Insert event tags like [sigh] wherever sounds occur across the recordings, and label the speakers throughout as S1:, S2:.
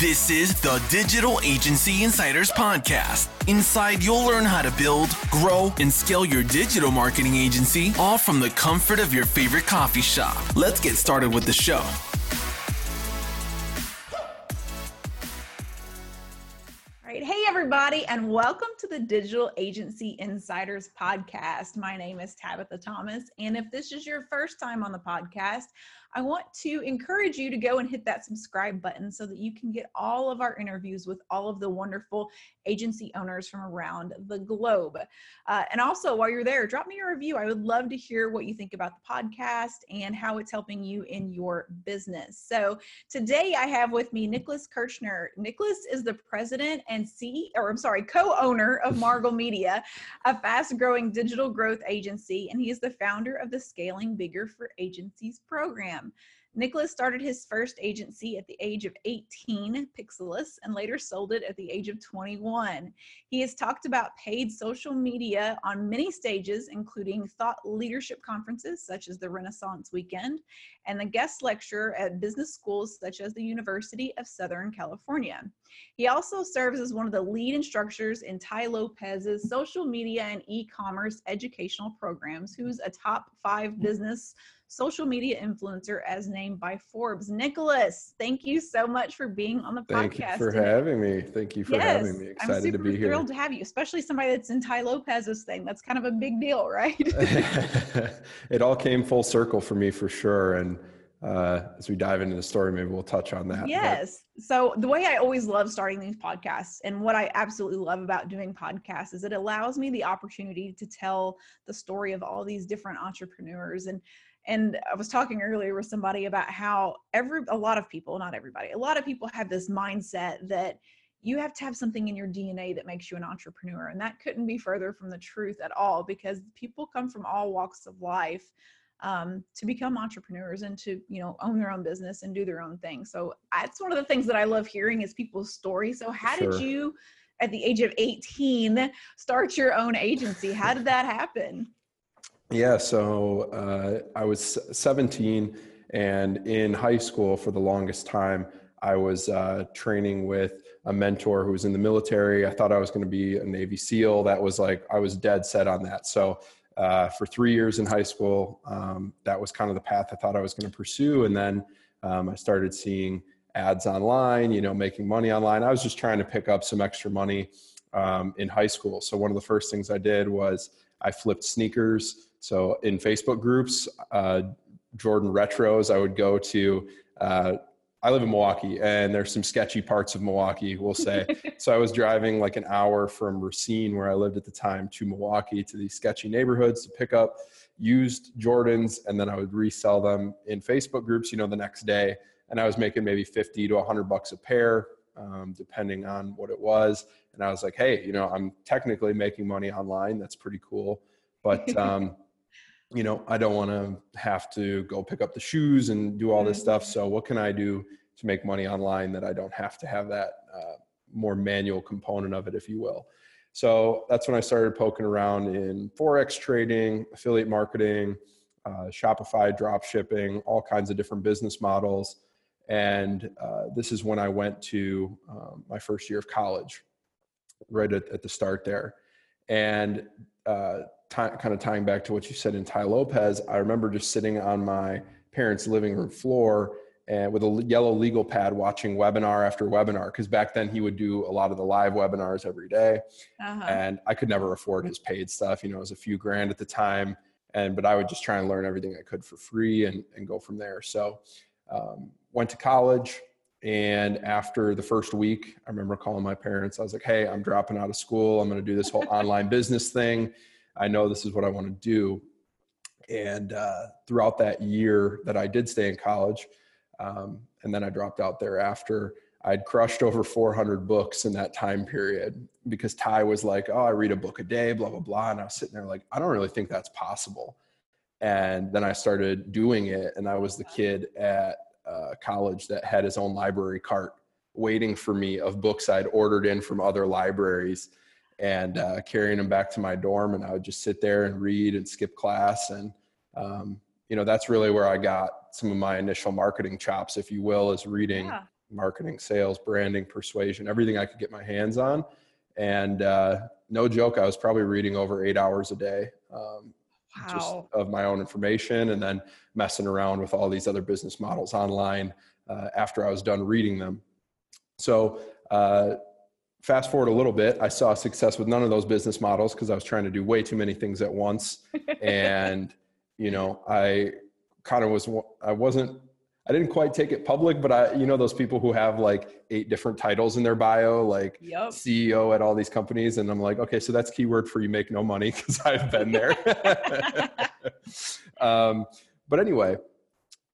S1: This is the Digital Agency Insiders Podcast. Inside, you'll learn how to build, grow, and scale your digital marketing agency, all from the comfort of your favorite coffee shop. Let's get started with the show.
S2: All right. Hey, everybody, and welcome to the Digital Agency Insiders Podcast. My name is Tabitha Thomas. And if this is your first time on the podcast, I want to encourage you to go and hit that subscribe button so that you can get all of our interviews with all of the wonderful agency owners from around the globe. Uh, and also, while you're there, drop me a review. I would love to hear what you think about the podcast and how it's helping you in your business. So, today I have with me Nicholas Kirchner. Nicholas is the president and CEO, or I'm sorry, co owner of [laughs] Margle Media, a fast growing digital growth agency, and he is the founder of the Scaling Bigger for Agencies program. Nicholas started his first agency at the age of 18, Pixelus, and later sold it at the age of 21. He has talked about paid social media on many stages, including thought leadership conferences such as the Renaissance Weekend and the guest lecturer at business schools such as the University of Southern California. He also serves as one of the lead instructors in Tai Lopez's social media and e commerce educational programs, who's a top five hmm. business social media influencer as named by Forbes. Nicholas, thank you so much for being on the
S3: thank
S2: podcast.
S3: Thank you for today. having me. Thank you for
S2: yes,
S3: having me. Excited
S2: I'm super
S3: to be here.
S2: Thrilled to have you, especially somebody that's in Tai Lopez's thing. That's kind of a big deal, right? [laughs]
S3: it all came full circle for me for sure. And uh, as we dive into the story, maybe we'll touch on that.
S2: Yes. But. So the way I always love starting these podcasts and what I absolutely love about doing podcasts is it allows me the opportunity to tell the story of all these different entrepreneurs and and i was talking earlier with somebody about how every a lot of people not everybody a lot of people have this mindset that you have to have something in your dna that makes you an entrepreneur and that couldn't be further from the truth at all because people come from all walks of life um, to become entrepreneurs and to you know own their own business and do their own thing so that's one of the things that i love hearing is people's stories so how sure. did you at the age of 18 start your own agency how did that happen
S3: yeah, so uh, I was 17, and in high school for the longest time, I was uh, training with a mentor who was in the military. I thought I was going to be a Navy SEAL. That was like, I was dead set on that. So uh, for three years in high school, um, that was kind of the path I thought I was going to pursue. And then um, I started seeing ads online, you know, making money online. I was just trying to pick up some extra money um, in high school. So one of the first things I did was I flipped sneakers. So in Facebook groups, uh, Jordan retros, I would go to. Uh, I live in Milwaukee, and there's some sketchy parts of Milwaukee, we'll say. [laughs] so I was driving like an hour from Racine, where I lived at the time, to Milwaukee to these sketchy neighborhoods to pick up used Jordans, and then I would resell them in Facebook groups, you know, the next day. And I was making maybe 50 to 100 bucks a pair, um, depending on what it was. And I was like, hey, you know, I'm technically making money online. That's pretty cool. But [laughs] um, you know, I don't want to have to go pick up the shoes and do all this stuff. So what can I do to make money online that I don't have to have that uh, more manual component of it, if you will. So that's when I started poking around in forex trading, affiliate marketing, uh, Shopify drop shipping, all kinds of different business models. And uh, this is when I went to um, my first year of college, right at, at the start there. And uh, kind of tying back to what you said in Tai Lopez, I remember just sitting on my parents' living room floor and with a yellow legal pad watching webinar after webinar because back then he would do a lot of the live webinars every day. Uh-huh. and i could never afford his paid stuff you know it was a few grand at the time. And but i would just try and learn everything i could for free and, and go from there. So um, went to college and after the first week i remember calling my parents. I was like hey i'm dropping out of school. I'm going to do this whole [laughs] online business thing I know this is what I want to do. And uh, throughout that year that I did stay in college, um, and then I dropped out thereafter, I'd crushed over 400 books in that time period because Tai was like, Oh, I read a book a day, blah, blah, blah. And I was sitting there like, I don't really think that's possible. And then I started doing it, and I was the kid at uh, college that had his own library cart waiting for me of books I'd ordered in from other libraries and uh, carrying them back to my dorm. And I would just sit there and read and skip class. And, um, you know, that's really where I got some of my initial marketing chops, if you will, is reading, yeah. marketing, sales, branding, persuasion, everything I could get my hands on. And uh, no joke, I was probably reading over eight hours a day. Um, wow. Just of my own information, and then messing around with all these other business models online uh, after I was done reading them. So, uh, fast forward a little bit, I saw success with none of those business models because I was trying to do way too many things at once. [laughs] and, you know, I kind of was, I wasn't, I didn't quite take it public, but I, you know, those people who have like eight different titles in their bio, like yep. CEO at all these companies. And I'm like, okay, so that's keyword for you make no money because I've been there. [laughs] [laughs] um, but anyway,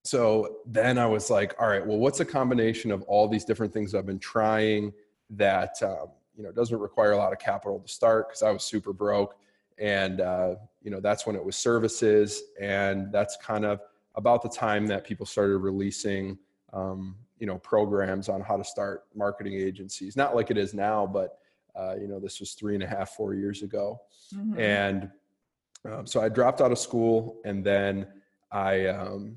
S3: so then I was like, all right, well, what's a combination of all these different things I've been trying that um, you know doesn't require a lot of capital to start because I was super broke, and uh, you know that's when it was services, and that's kind of about the time that people started releasing um, you know programs on how to start marketing agencies. Not like it is now, but uh, you know this was three and a half, four years ago, mm-hmm. and um, so I dropped out of school, and then I um,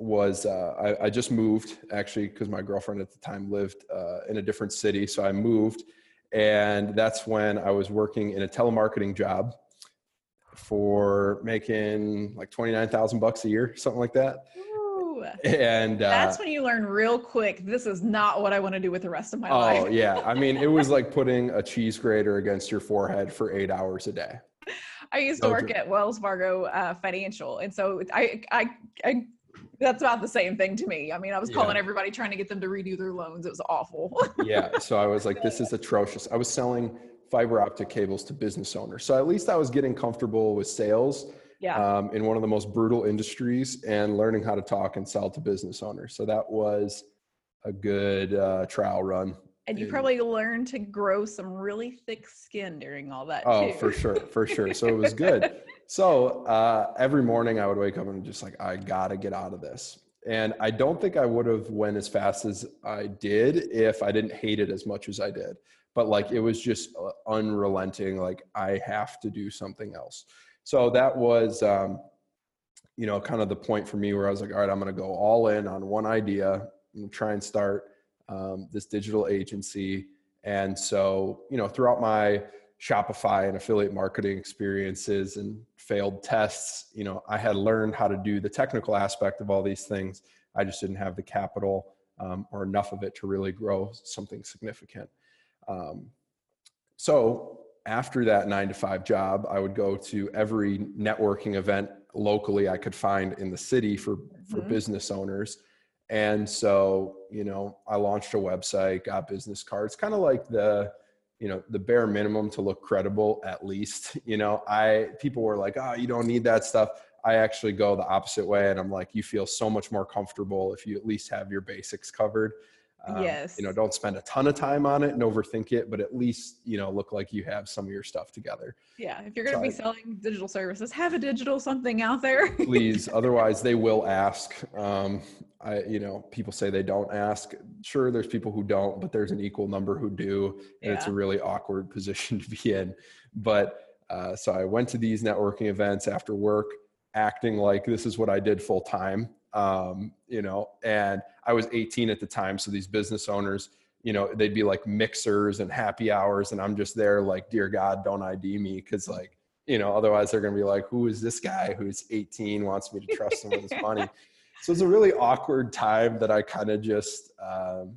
S3: was uh, I, I, just moved actually because my girlfriend at the time lived uh, in a different city. So I moved, and that's when I was working in a telemarketing job for making like twenty nine thousand bucks a year, something like that.
S2: Ooh. And uh, that's when you learn real quick. This is not what I want to do with the rest of my
S3: oh,
S2: life.
S3: Oh yeah, I mean it was [laughs] like putting a cheese grater against your forehead for eight hours a day.
S2: I used to work at Wells Fargo uh, Financial, and so I, I I that's about the same thing to me. I mean, I was calling yeah. everybody trying to get them to redo their loans. It was awful. [laughs]
S3: yeah. So I was like, this is atrocious. I was selling fiber optic cables to business owners. So at least I was getting comfortable with sales yeah. um, in one of the most brutal industries and learning how to talk and sell to business owners. So that was a good uh, trial run.
S2: And you probably learned to grow some really thick skin during all that.
S3: Oh,
S2: too.
S3: for sure, for sure. So it was good. [laughs] So uh, every morning I would wake up and just like, I gotta get out of this. And I don't think I would have went as fast as I did if I didn't hate it as much as I did. But like it was just uh, unrelenting. Like I have to do something else. So that was, um, you know, kind of the point for me where I was like, all right, I'm to go all in on one idea and try and start um, this digital agency. And so, you know, throughout my Shopify and affiliate marketing experiences and failed tests, you know, I had learned how to do the technical aspect of all these things. I just didn't have the capital um, or enough of it to really grow something significant. Um, so after that nine to five job, I would go to every networking event locally I could find in the city for for mm-hmm. business owners. And so, you know, I launched a website, got business cards, kind of like the you know the bare minimum to look credible at least [laughs] you know? I people were like oh you don't need that stuff. I actually go the opposite way and i'm like you feel so much more comfortable if you at least have your basics covered
S2: um, yes.
S3: You know, don't spend a ton of time on it and overthink it, but at least, you know, look like you have some of your stuff together.
S2: Yeah. If you're going to so be selling digital services, have a digital something out there. [laughs]
S3: please. [laughs] Otherwise, they will ask. Um, I, you know, people say they don't ask. Sure, there's people who don't, but there's an equal number who do. And yeah. it's a really awkward position [laughs] to be in. But uh, so I went to these networking events after work, acting like this is what I did full time um, you know, and I was 18 at the time. So these business owners, you know, they'd be like mixers and happy hours. And I'm just there like, dear God, don't ID me. Cause like, you know, otherwise they're going to be like, who is this guy who's 18 wants me to trust him with his money? [laughs] So it's a really awkward time that I kind of just, um,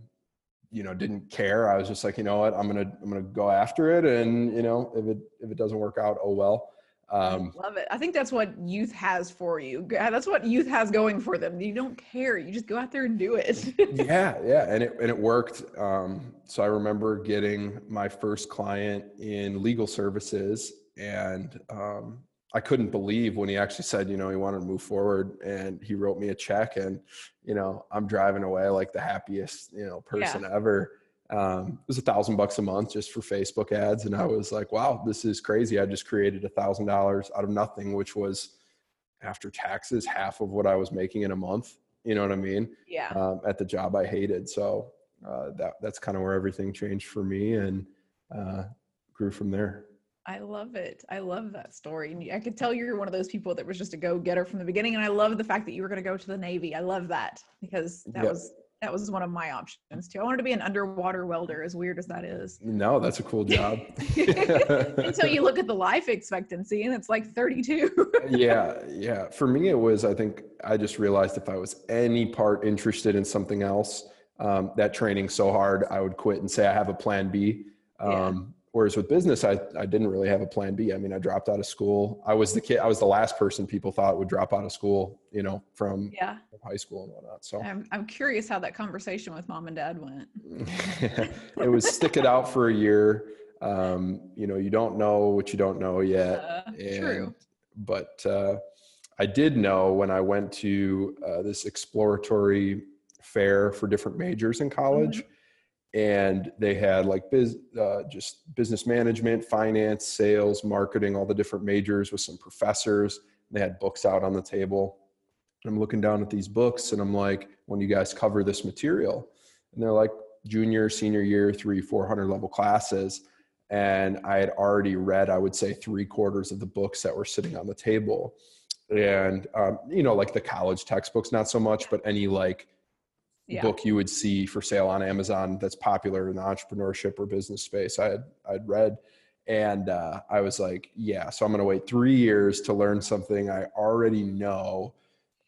S3: you know, didn't care. I was just like, you know what, I'm going to, I'm going to go after it. And, you know, if it, if it doesn't work out, oh well.
S2: Um, love it. I think that's what youth has for you. That's what youth has going for them. You don't care. You just go out there and do it. [laughs]
S3: yeah, yeah, and it and it worked. Um, so I remember getting my first client in legal services, and um, I couldn't believe when he actually said, you know, he wanted to move forward, and he wrote me a check, and you know, I'm driving away like the happiest you know person yeah. ever um, it was a thousand bucks a month just for Facebook ads. And I was like, wow, this is crazy. I just created a thousand dollars out of nothing, which was after taxes, half of what I was making in a month. You know what I mean?
S2: Yeah.
S3: Um, at the job I hated. So uh, that that's kind of where everything changed for me and uh, grew from there.
S2: I love it. I love that story. And I could tell you're one of those people that was just a go getter from the beginning. And I love the fact that you were going to go to the Navy. I love that because that yep. was that was one of my options too. I wanted to be an underwater welder, as weird as that is.
S3: No, that's a cool job. [laughs] [laughs]
S2: Until you look at the life expectancy and it's like 32. [laughs]
S3: yeah, yeah. For me, it was, I think I just realized if I was any part interested in something else, um, that training so hard, I would quit and say I have a plan B. Um. Whereas with business, I, I didn't really have a plan B. I mean, I dropped out of school. I was the kid, I was the last person people thought would drop out of school, you know, from yeah. high school and whatnot. So
S2: I'm, I'm curious how that conversation with mom and dad went. [laughs]
S3: it was stick it out for a year. Um, you know, you don't know what you don't know yet. Uh,
S2: and, true.
S3: But uh, I did know when I went to uh, this exploratory fair for different majors in college. Mm-hmm and they had like biz, uh, just business management, finance, sales, marketing, all the different majors with some professors. They had books out on the table. I'm looking down at these books and I'm like, when you guys cover this material? And they're like junior, senior year, three, 400 level classes. And I had already read, I would say, three quarters of the books that were sitting on the table. And, um, you know, like the college textbooks, not so much, but any like yeah. book you would see for sale on Amazon that's popular in the entrepreneurship or business space. I had I'd read, and uh, I was like, yeah. So I'm going to wait three years to learn something I already know,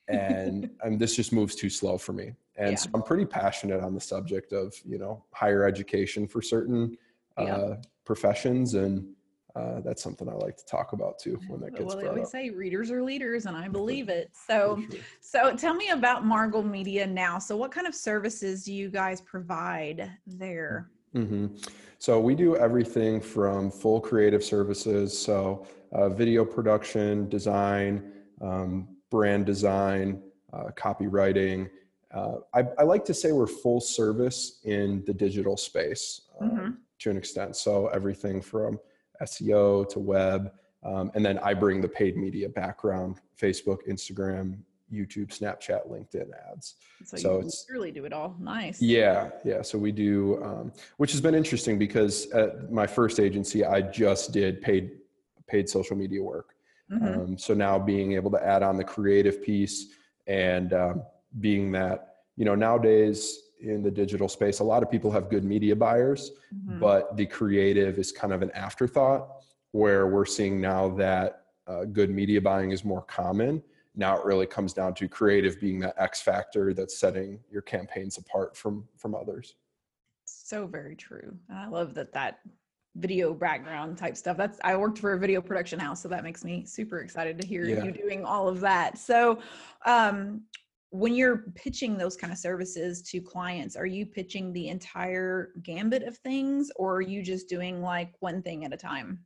S3: and [laughs] and this just moves too slow for me. And yeah. so I'm pretty passionate on the subject of you know higher education for certain uh, yeah. professions and uh, that's something I like to talk about too when that gets.
S2: Well,
S3: they
S2: always
S3: up.
S2: say readers are leaders, and I [laughs] believe it. So, so tell me about Margle Media now. So, what kind of services do you guys provide there?
S3: Mm-hmm. So we do everything from full creative services, so uh, video production, design, um, brand design, uh, copywriting. Uh, I, I, like to say we're full service in the digital space uh, mm-hmm. to an extent. So everything from SEO to web. Um, and then I bring the paid media background Facebook, Instagram, YouTube, Snapchat, LinkedIn ads.
S2: So, so it's really do it all. Nice.
S3: Yeah. Yeah. So we do, um, which has been interesting because at my first agency, I just did paid, paid social media work. Mm-hmm. Um, so now being able to add on the creative piece and um, being that, you know, nowadays in the digital space, a lot of people have good media buyers, mm-hmm. but the creative is kind of an afterthought. Where we're seeing now that uh, good media buying is more common. Now it really comes down to creative being that X factor that's setting your campaigns apart from from others.
S2: So very true. I love that that video background type stuff. That's I worked for a video production house, so that makes me super excited to hear yeah. you doing all of that. So, um, when you're pitching those kind of services to clients, are you pitching the entire gambit of things or are you just doing like one thing at a time?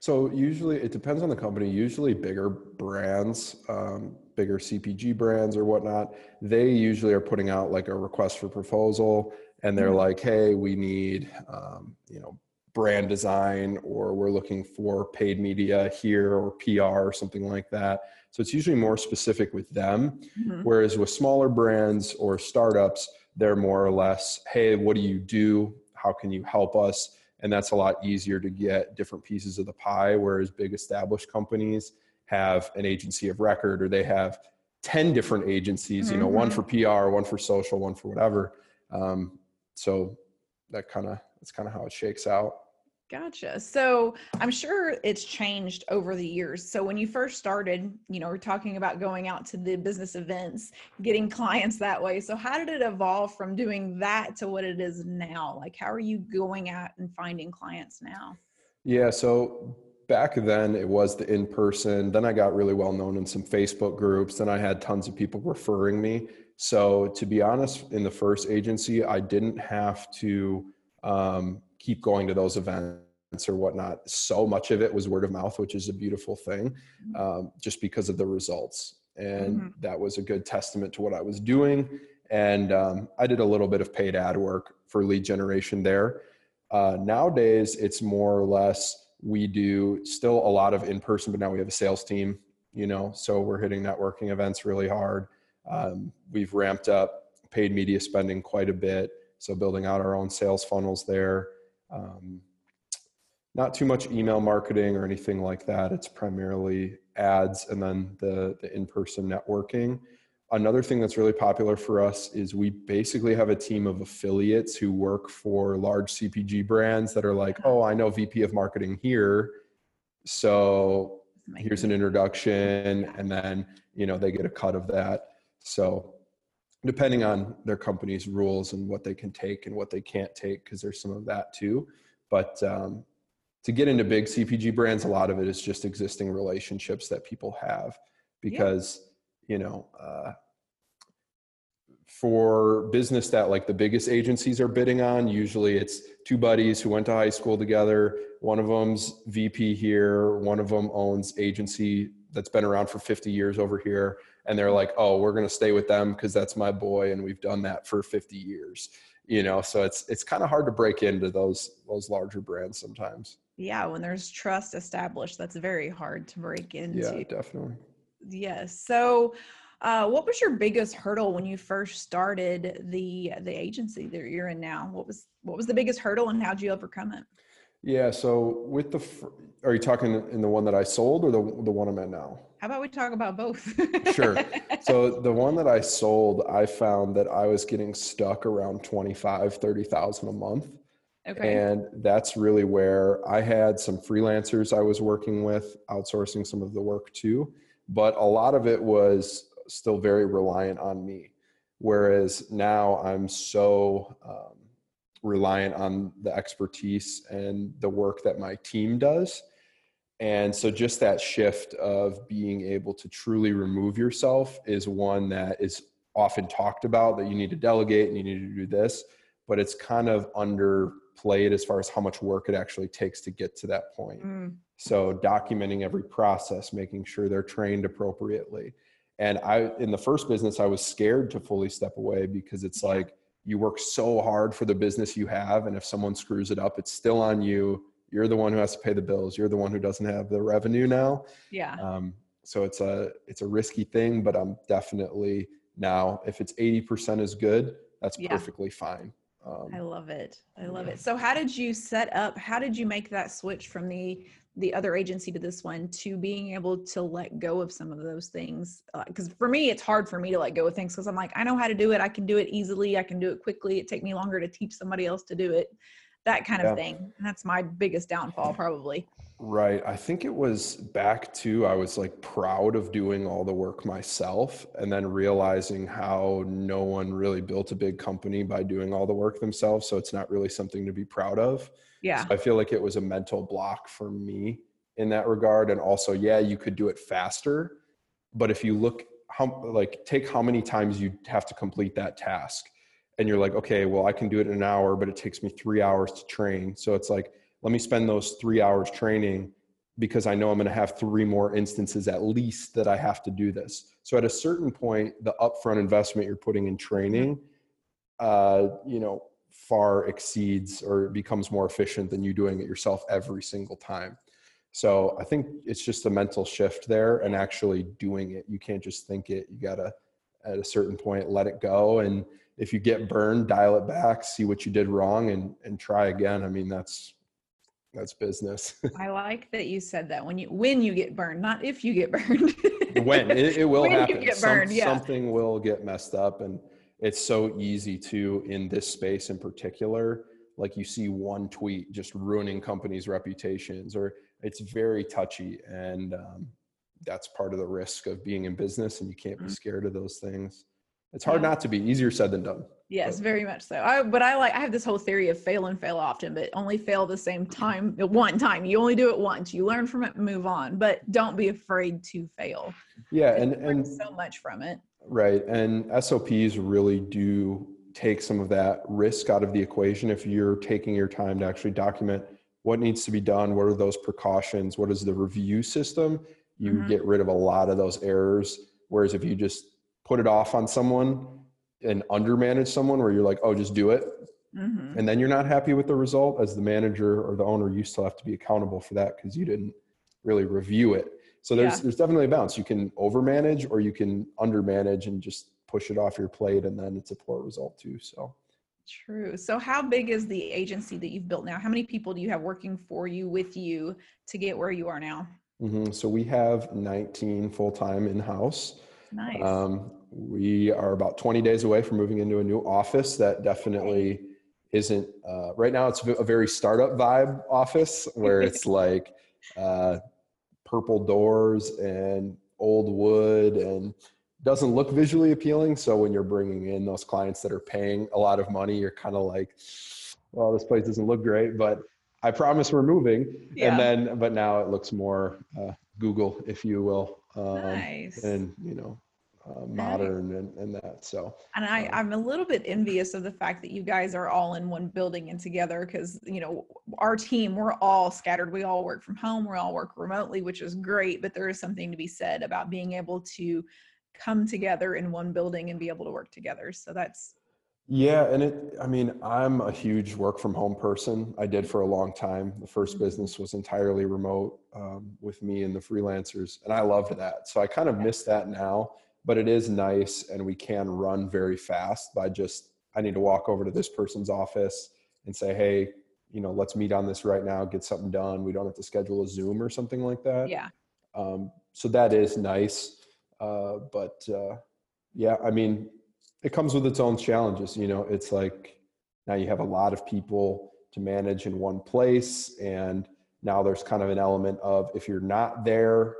S3: So usually it depends on the company. Usually bigger brands, um, bigger CPG brands or whatnot, they usually are putting out like a request for proposal and they're mm-hmm. like, hey, we need, um, you know, brand design or we're looking for paid media here or PR or something like that. So it's usually more specific with them. Mm-hmm. Whereas with smaller brands or startups, they're more or less, hey, what do you do? How can you help us? And that's a lot easier to get different pieces of the pie. Whereas big established companies have an agency of record or they have 10 different agencies, mm-hmm. you know, one mm-hmm. for PR, one for social, one for whatever. Um, so that kind of, that's kind of how it shakes out.
S2: Gotcha. So I'm sure it's changed over the years. So when you first started, you know, we're talking about going out to the business events, getting [laughs] clients that way. So how did it evolve from doing that to what it is now? Like, how are you going out and finding clients now?
S3: Yeah. So back then it was the in person. Then I got really well known in some Facebook groups. Then I had tons of people referring me. So to be honest, in the first agency, I didn't have to um, keep going to those events or whatnot. So much of it was word of mouth, which is a beautiful thing, mm-hmm. um, just because of the results. And mm-hmm. that was a good testament to what I was doing. And um, I did a little bit of paid ad work for lead generation there. Uh, nowadays, it's more or less we do still a lot of in person, but now we have a sales team, you know, so we're hitting networking events really hard. Um, we've ramped up paid media spending quite a bit. So building out our own sales funnels there. Um, not too much email marketing or anything like that. It's primarily ads and then the, the in-person networking. another thing that's really popular for us is we basically have a team of affiliates who work for large CPG brands that are like, oh, I know VP of marketing here. So here's an introduction. And then, you know, they get a cut of that. So depending on their company's rules and what they can take and what they can't take, because there's some of that too. But um, to get into big CPG brands, a lot of it is just existing relationships that people have because, yeah. you know, uh, for business that like the biggest agencies are bidding on, usually it's two buddies who went to high school together. One of them's VP here, one of them owns agency that's been around for 50 years over here. And they're like, oh, we're going to stay with them because that's my boy. And we've done that for 50 years, you know? So it's, it's kind of hard to break into those, those larger brands sometimes.
S2: Yeah. When there's trust established, that's very hard to break into.
S3: Yeah, definitely.
S2: Yes. So, uh, what was your biggest hurdle when you first started the the agency that you're in now? What was what was the biggest hurdle, and how'd you overcome it?
S3: Yeah. So with the, are you talking in the one that I sold or the the one I'm at now?
S2: How about we talk about both? [laughs]
S3: sure. So the one that I sold, I found that I was getting stuck around 25, 30,000 a month. Okay. And that's really where I had some freelancers I was working with, outsourcing some of the work too. But a lot of it was still very reliant on me. Whereas now I'm so um, reliant on the expertise and the work that my team does. And so, just that shift of being able to truly remove yourself is one that is often talked about that you need to delegate and you need to do this, but it's kind of underplayed as far as how much work it actually takes to get to that point. Mm. So, documenting every process, making sure they're trained appropriately, and I, in the first business, I was scared to fully step away because it's like you work so hard for the business you have. And if someone screws it up, it's still on you. You're the one who has to pay the bills. You're the one who doesn't have the revenue now.
S2: Yeah. Um,
S3: so it's a, it's a risky thing, but I'm definitely now, if it's 80% is good, that's yeah. perfectly fine.
S2: Um, I love it. I love yeah. it. So how did you set up, how did you make that switch from the the other agency to this one to being able to let go of some of those things because uh, for me it's hard for me to let go of things because i'm like i know how to do it i can do it easily i can do it quickly it take me longer to teach somebody else to do it that kind yeah. of thing and that's my biggest downfall probably
S3: right i think it was back to i was like proud of doing all the work myself and then realizing how no one really built a big company by doing all the work themselves so it's not really something to be proud of
S2: yeah.
S3: So I feel like it was a mental block for me in that regard. And also, yeah, you could do it faster. But if you look how like take how many times you have to complete that task and you're like, okay, well, I can do it in an hour, but it takes me three hours to train. So it's like, let me spend those three hours training because I know I'm going to have three more instances at least that I have to do this. So at a certain point, the upfront investment you're putting in training, uh, you know, far exceeds or becomes more efficient than you doing it yourself every single time. So I think it's just a mental shift there and actually doing it. You can't just think it. You got to, at a certain point, let it go. And if you get burned, dial it back, see what you did wrong and, and try again. I mean, that's, that's business. [laughs]
S2: I like that you said that when you, when you get burned, not if you get burned. [laughs]
S3: when it, it will when happen. You get burned, Some, yeah. Something will get messed up and, it's so easy to in this space in particular like you see one tweet just ruining companies reputations or it's very touchy and um, that's part of the risk of being in business and you can't be mm-hmm. scared of those things it's hard yeah. not to be easier said than done
S2: yes but. very much so I, but i like i have this whole theory of fail and fail often but only fail the same time one time you only do it once you learn from it move on but don't be afraid to fail
S3: yeah and and
S2: so much from it
S3: Right. And SOPs really do take some of that risk out of the equation if you're taking your time to actually document what needs to be done, what are those precautions, what is the review system, you mm-hmm. get rid of a lot of those errors. Whereas if you just put it off on someone and undermanage someone where you're like, oh, just do it. Mm-hmm. And then you're not happy with the result as the manager or the owner, you still have to be accountable for that because you didn't really review it. So there's yeah. there's definitely a balance. You can overmanage or you can undermanage and just push it off your plate, and then it's a poor result too. So
S2: true. So how big is the agency that you've built now? How many people do you have working for you with you to get where you are now?
S3: Mm-hmm. So we have 19 full time in house.
S2: Nice.
S3: Um, we are about 20 days away from moving into a new office that definitely isn't uh, right now it's a very startup vibe office where [laughs] it's like uh, purple doors and old wood and doesn't look visually appealing so when you're bringing in those clients that are paying a lot of money you're kind of like well this place doesn't look great but i promise we're moving yeah. and then but now it looks more uh, google if you will
S2: um, nice.
S3: and you know uh, modern and, and that so
S2: and i um, i'm a little bit envious of the fact that you guys are all in one building and together because you know our team we're all scattered. We all work from home we all work remotely which is great but there is something to be said about being able to come together in one building and be able to work together. So that's
S3: yeah and it i mean i'm a huge work from home person. I did for a long time. The 1st mm-hmm. business was entirely remote um, with me and the freelancers and i loved that. So i kind of miss that now but it is nice and we can run very fast by just i need to walk over to this person's office and say hey you know let's meet on this right now get something done. We don't have to schedule a zoom or something like that.
S2: Yeah.
S3: Um, so that is nice. Uh, but uh, yeah i mean it comes with its own challenges you know it's like now you have a lot of people to manage in one place and now there's kind of an element of if you're not there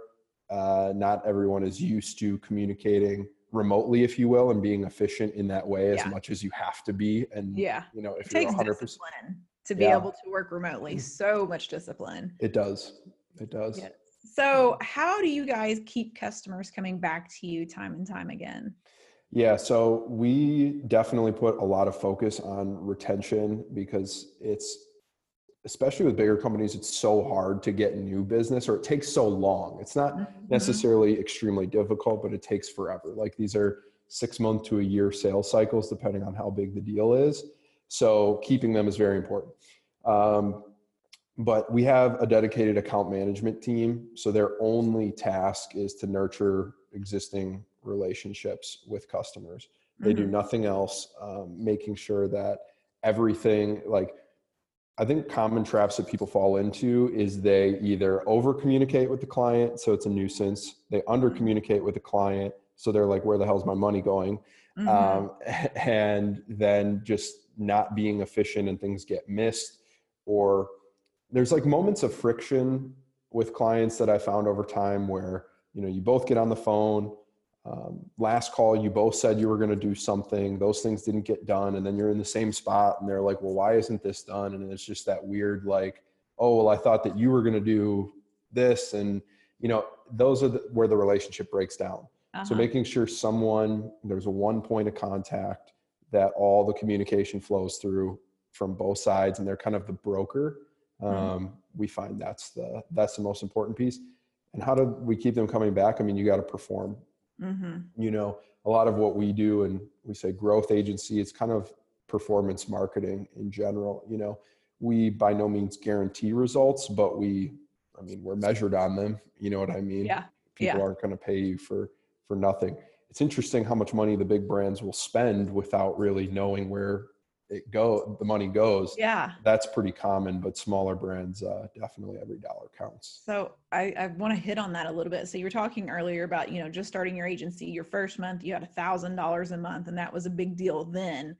S3: uh, not everyone is used to communicating remotely, if you will, and being efficient in that way as much as you have to be. And
S2: yeah,
S3: you know, if
S2: it
S3: you're
S2: takes 100 discipline to be yeah. able to work remotely, so much discipline.
S3: It does. It does. Yeah.
S2: So, how do you guys keep customers coming back to you time and time again?
S3: Yeah, so we definitely put a lot of focus on retention because it's especially with bigger companies, it's so hard to get new business or it takes so long. It's not mm-hmm. necessarily extremely difficult, but it takes forever. Like these are six month to a year sales cycles, depending on how big the deal is. So keeping them is very important. Um, but we have a dedicated account management team. So their only task is to nurture existing relationships with customers. They mm-hmm. do nothing else, um, making sure that everything like I think common traps that people fall into is they either over communicate with the client, so it's a nuisance. They under communicate with the client, so they're like, "Where the hell's my money going?" Mm-hmm. Um, [laughs] and then just not being efficient and things get missed, or there's like moments of friction with clients that I found over time where you know you both get on the phone um, last call you both said you were going to do something. Those things didn't get done and then you're in the same spot and they're like well why isn't this done? And it's just that weird like oh well i thought that you were going to do this and you know those are the, where the relationship breaks down. Uh-huh. so making sure someone there's a one point of contact that all the communication flows through from both sides and they're kind of the broker mm-hmm. um, we find that's the that's the most important piece. And how do we keep them coming back? I mean you got to perform Mm-hmm. You know, a lot of what we do, and we say growth agency, it's kind of performance marketing in general. You know, we by no means guarantee results, but we, I mean, we're measured on them. You know what I mean?
S2: Yeah.
S3: People
S2: yeah.
S3: aren't going to pay you for for nothing. It's interesting how much money the big brands will spend without really knowing where it go the money goes
S2: yeah.
S3: that's pretty common but smaller brands uh, definitely every dollar counts.
S2: So i, I want to hit on that a little bit. So you were talking earlier about you know just starting your agency your first month you had a thousand dollars a month and that was a big deal then.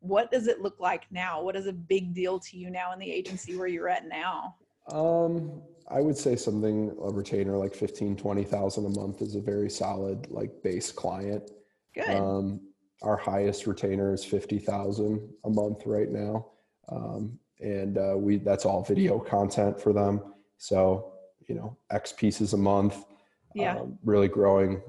S2: What does it look like now? What is a big deal to you now in the agency where you're at now?
S3: Um i would say something a retainer like 15 20000 a month is a very solid like base client.
S2: Good.
S3: Um our highest retainer is 50,000 a month right now. Um, and uh, we that's all video content for them. So, you know, X pieces a month.
S2: Yeah. Um,
S3: really growing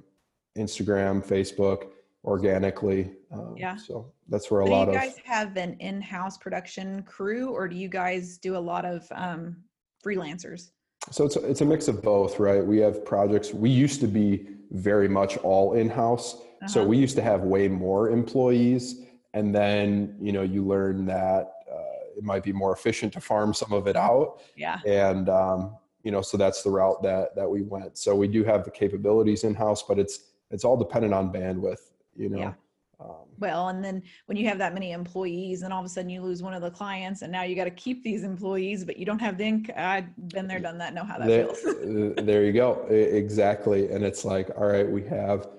S3: Instagram, Facebook organically. Um,
S2: yeah.
S3: So that's where a lot of.
S2: Do you guys have an in-house production crew, or do you guys do a lot of um, freelancers?
S3: So it's a, it's a mix of both, right? We have projects. We used to be very much all in-house uh-huh. So we used to have way more employees, and then you know you learn that uh, it might be more efficient to farm some of it out.
S2: Yeah.
S3: And um, you know, so that's the route that that we went. So we do have the capabilities in house, but it's it's all dependent on bandwidth. You know.
S2: Yeah. Um, well, and then when you have that many employees, and all of a sudden you lose one of the clients, and now you got to keep these employees, but you don't have the ink. I've been there, done that, know how that
S3: there,
S2: feels. [laughs]
S3: there you go, exactly. And it's like, all right, we have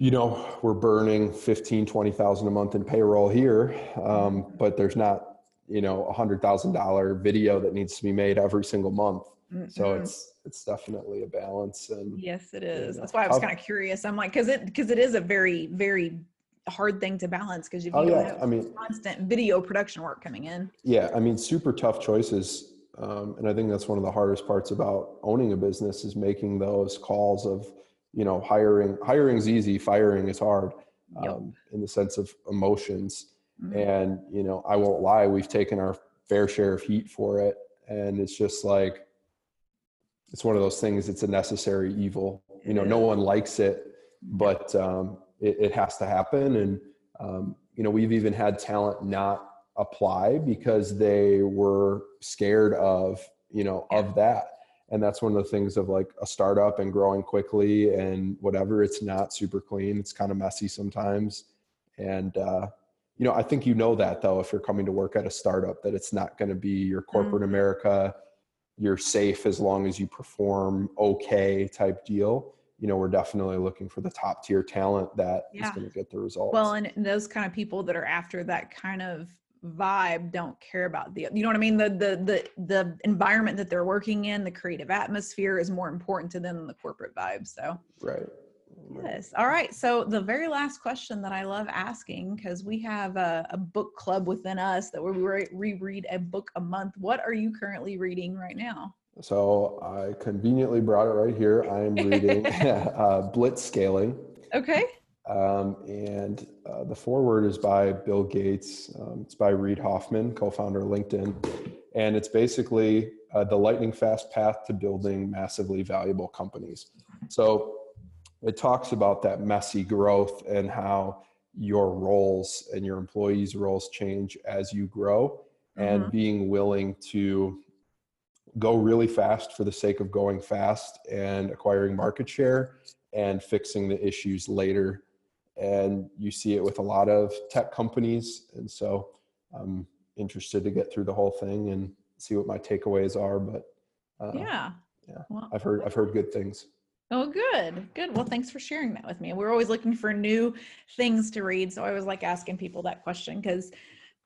S3: you know, we're burning 15, 20,000 a month in payroll here, um, but there's not, you know, a hundred thousand dollar video that needs to be made every single month. Mm-hmm. So it's, it's definitely a balance. And
S2: yes, it is. That's why I was kind of curious. I'm like, cause it, cause it is a very, very hard thing to balance because you oh, yeah. have I mean, constant video production work coming in.
S3: Yeah. I mean, super tough choices. Um, and I think that's one of the hardest parts about owning a business is making those calls of, you know hiring hiring's easy firing is hard um, yep. in the sense of emotions. Mm-hmm. and you know i won't lie we've taken our fair share of heat for it. And it's just like it's one of those things it's a necessary evil. You know no one likes it but um, it, it, has to happen. And um, you know we've even had talent not apply because they were scared of you know yeah. of that and that's one of the things of like a startup and growing quickly and whatever it's not super clean it's kind of messy sometimes and uh, you know i think you know that though if you're coming to work at a startup that it's not going to be your corporate mm-hmm. america you're safe as long as you perform okay type deal you know we're definitely looking for the top tier talent that yeah. is going to get the results
S2: well and those kind of people that are after that kind of vibe don't care about the you know what i mean? The the the the environment that they're working in the creative atmosphere is more important to them than the corporate vibe so.
S3: Right.
S2: Yes. All right. So the very last question that i love asking because we have a, a, book club within us that we reread a book a month. What are you currently reading right now?
S3: So i conveniently brought it right here. I am reading [laughs] [laughs] uh, blitzscaling.
S2: Okay
S3: um, and uh, the foreword is by Bill Gates. Um, it's by Reid Hoffman, co founder of LinkedIn. And it's basically uh, the lightning fast path to building massively valuable companies. So it talks about that messy growth and how your roles and your employees' roles change as you grow and mm-hmm. being willing to go really fast for the sake of going fast and acquiring market share and fixing the issues later and you see it with a lot of tech companies. And so i'm interested to get through the whole thing and see what my takeaways are but
S2: uh, yeah.
S3: yeah well, i've heard i've heard good things.
S2: Oh good good. Well thanks for sharing that with me. We're always looking for new things to read so i was like asking people that question because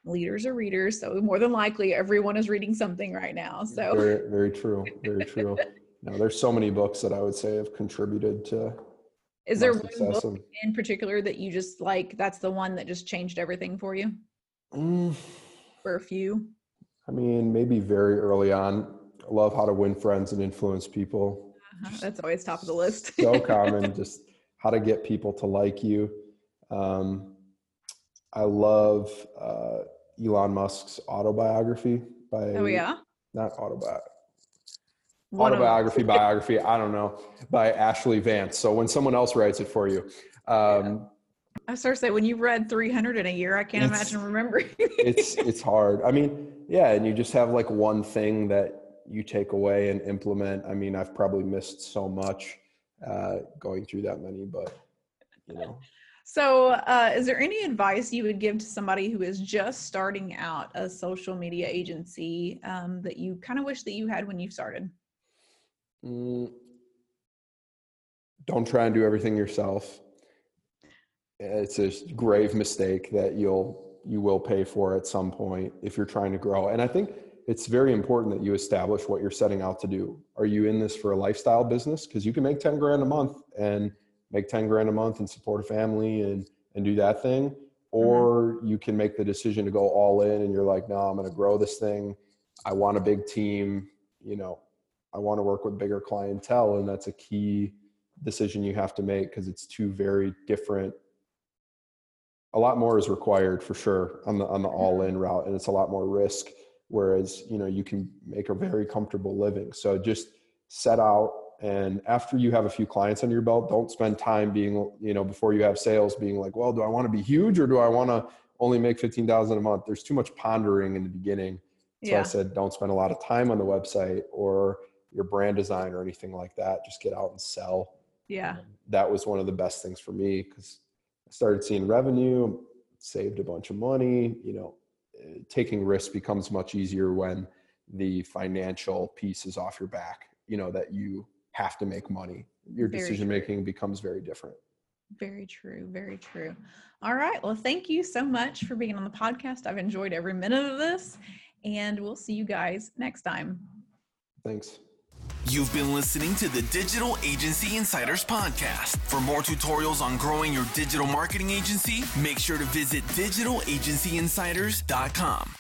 S2: leaders are readers so more than likely everyone is reading something right now so.
S3: Very, very true very true. Now there's so many books that i would say have contributed to
S2: is there one book in particular that you just like? That's the one that just changed everything for you. Mm. For a few.
S3: I mean, maybe very early on. I love how to win friends and influence people.
S2: Uh-huh. That's always top of the list.
S3: so [laughs] common. Just how to get people to like you. Um, I love uh, Elon Musk's autobiography by.
S2: Oh yeah.
S3: Not autobiography autobiography, [laughs] biography, I don't know, by Ashlee Vance. So when someone else writes it for you, um, yeah.
S2: I start to say when you've read 300 in a year, I can't imagine remembering.
S3: it's [laughs] it's hard. I mean, yeah, and you just have like one thing that you take away and implement. I mean, I've probably missed so much uh, going through that many, but you know.
S2: So, uh, is there any advice you would give to somebody who is just starting out a social media agency um, that you kind of wish that you had when you started? Mm,
S3: don't try and do everything yourself. It's a grave mistake that you'll you will pay for at some point if you're trying to grow. And I think it's very important that you establish what you're setting out to do. Are you in this for a lifestyle business? Because you can make 10 grand a month and make 10 grand a month and support a family and and do that thing. Mm-hmm. Or mm-hmm. you can make the decision to go all in and you're like, no, I'm gonna grow this thing. I want a big team, you know, I want to work with bigger clientele. And that's a key decision you have to make because it's two very different. A lot more is required for sure on the on the mm-hmm. all in route, and it's a lot more risk. Whereas you know you can make a very comfortable living. So just set out and after you have a few clients under your belt don't spend time being you know before you have sales being like well do i want to be huge or do i want to only make 15000 a month there's too much pondering in the beginning so yeah. i said don't spend a lot of time on the website or your brand design or anything like that. Just get out and sell.
S2: Yeah.
S3: that was one of the best things for me because I started seeing revenue, saved a bunch of money. You know, eh, taking risks becomes much easier when the financial piece is off your back, you know, that you have to make money. Your decision making becomes very different.
S2: Very true. Very true. All right. Well, thank you so much for being on the podcast. I've enjoyed every minute of this, and we'll see you guys next time.
S3: Thanks.
S1: You've been listening to the Digital Agency Insiders Podcast. For more tutorials on growing your digital marketing agency, make sure to visit digitalagencyinsiders.com.